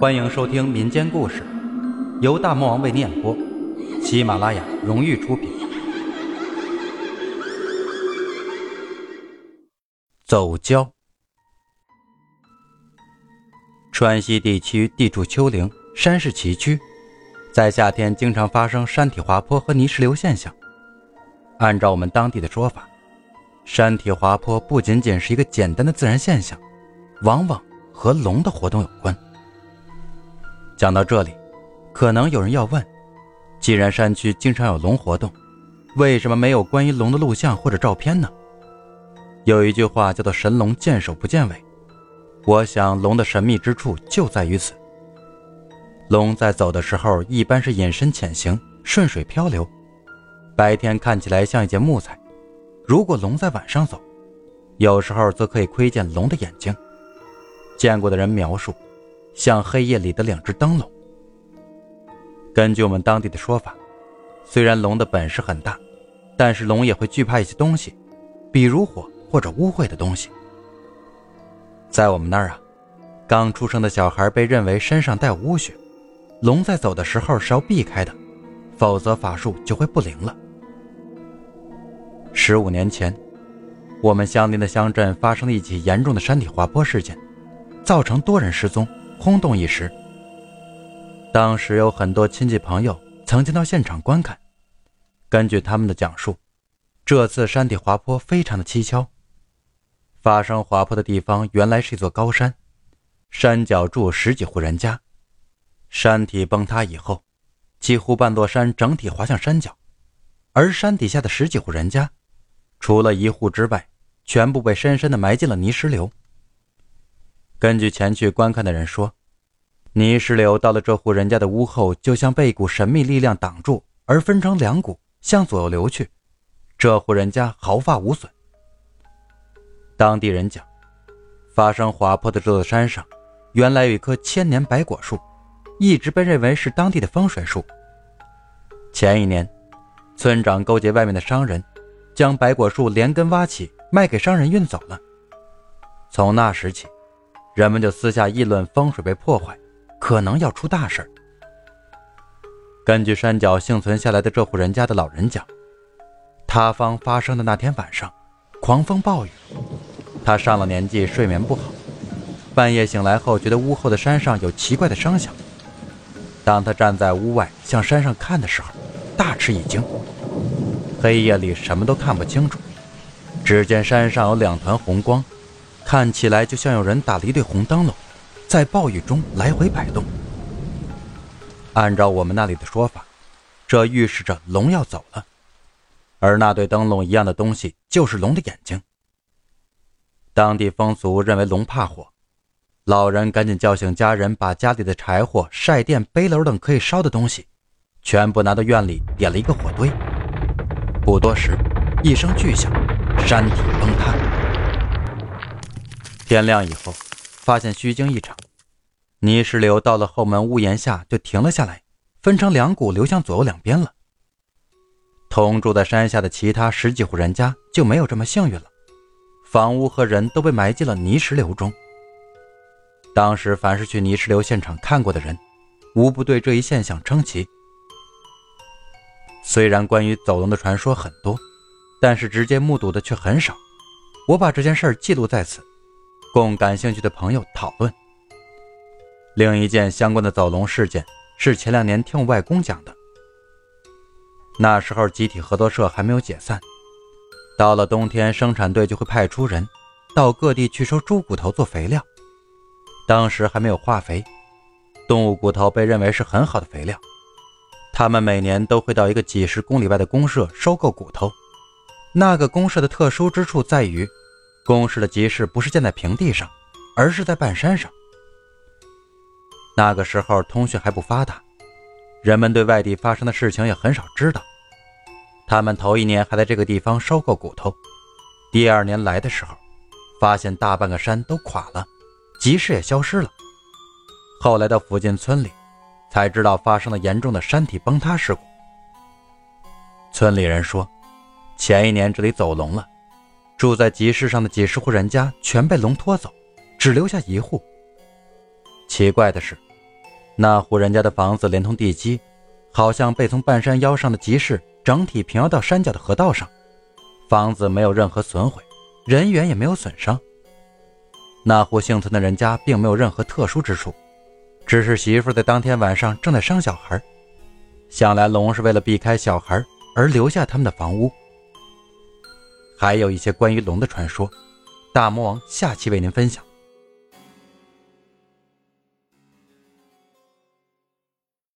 欢迎收听民间故事，由大魔王为你演播，喜马拉雅荣誉出品。走蛟，川西地区地处丘陵，山势崎岖，在夏天经常发生山体滑坡和泥石流现象。按照我们当地的说法，山体滑坡不仅仅是一个简单的自然现象，往往和龙的活动有关。讲到这里，可能有人要问：既然山区经常有龙活动，为什么没有关于龙的录像或者照片呢？有一句话叫做“神龙见首不见尾”，我想龙的神秘之处就在于此。龙在走的时候一般是隐身潜行，顺水漂流，白天看起来像一件木材；如果龙在晚上走，有时候则可以窥见龙的眼睛。见过的人描述。像黑夜里的两只灯笼。根据我们当地的说法，虽然龙的本事很大，但是龙也会惧怕一些东西，比如火或者污秽的东西。在我们那儿啊，刚出生的小孩被认为身上带有污血，龙在走的时候是要避开的，否则法术就会不灵了。十五年前，我们相邻的乡镇发生了一起严重的山体滑坡事件，造成多人失踪。轰动一时。当时有很多亲戚朋友曾经到现场观看。根据他们的讲述，这次山体滑坡非常的蹊跷。发生滑坡的地方原来是一座高山，山脚住十几户人家。山体崩塌以后，几乎半座山整体滑向山脚，而山底下的十几户人家，除了一户之外，全部被深深的埋进了泥石流。根据前去观看的人说，泥石流到了这户人家的屋后，就像被一股神秘力量挡住，而分成两股向左右流去。这户人家毫发无损。当地人讲，发生滑坡的这座山上，原来有一棵千年白果树，一直被认为是当地的风水树。前一年，村长勾结外面的商人，将白果树连根挖起，卖给商人运走了。从那时起。人们就私下议论风水被破坏，可能要出大事儿。根据山脚幸存下来的这户人家的老人讲，塌方发生的那天晚上，狂风暴雨，他上了年纪，睡眠不好，半夜醒来后觉得屋后的山上有奇怪的声响。当他站在屋外向山上看的时候，大吃一惊，黑夜里什么都看不清楚，只见山上有两团红光。看起来就像有人打了一对红灯笼，在暴雨中来回摆动。按照我们那里的说法，这预示着龙要走了，而那对灯笼一样的东西就是龙的眼睛。当地风俗认为龙怕火，老人赶紧叫醒家人，把家里的柴火、晒电、背篓等可以烧的东西，全部拿到院里点了一个火堆。不多时，一声巨响，山体崩塌。天亮以后，发现虚惊一场，泥石流到了后门屋檐下就停了下来，分成两股流向左右两边了。同住在山下的其他十几户人家就没有这么幸运了，房屋和人都被埋进了泥石流中。当时凡是去泥石流现场看过的人，无不对这一现象称奇。虽然关于走龙的传说很多，但是直接目睹的却很少。我把这件事记录在此。供感兴趣的朋友讨论。另一件相关的走龙事件是前两年听我外公讲的。那时候集体合作社还没有解散，到了冬天，生产队就会派出人到各地去收猪骨头做肥料。当时还没有化肥，动物骨头被认为是很好的肥料。他们每年都会到一个几十公里外的公社收购骨头。那个公社的特殊之处在于。公社的集市不是建在平地上，而是在半山上。那个时候通讯还不发达，人们对外地发生的事情也很少知道。他们头一年还在这个地方收购骨头，第二年来的时候，发现大半个山都垮了，集市也消失了。后来到附近村里，才知道发生了严重的山体崩塌事故。村里人说，前一年这里走龙了。住在集市上的几十户人家全被龙拖走，只留下一户。奇怪的是，那户人家的房子连同地基，好像被从半山腰上的集市整体平移到山脚的河道上，房子没有任何损毁，人员也没有损伤。那户幸存的人家并没有任何特殊之处，只是媳妇在当天晚上正在生小孩，想来龙是为了避开小孩而留下他们的房屋。还有一些关于龙的传说，大魔王下期为您分享。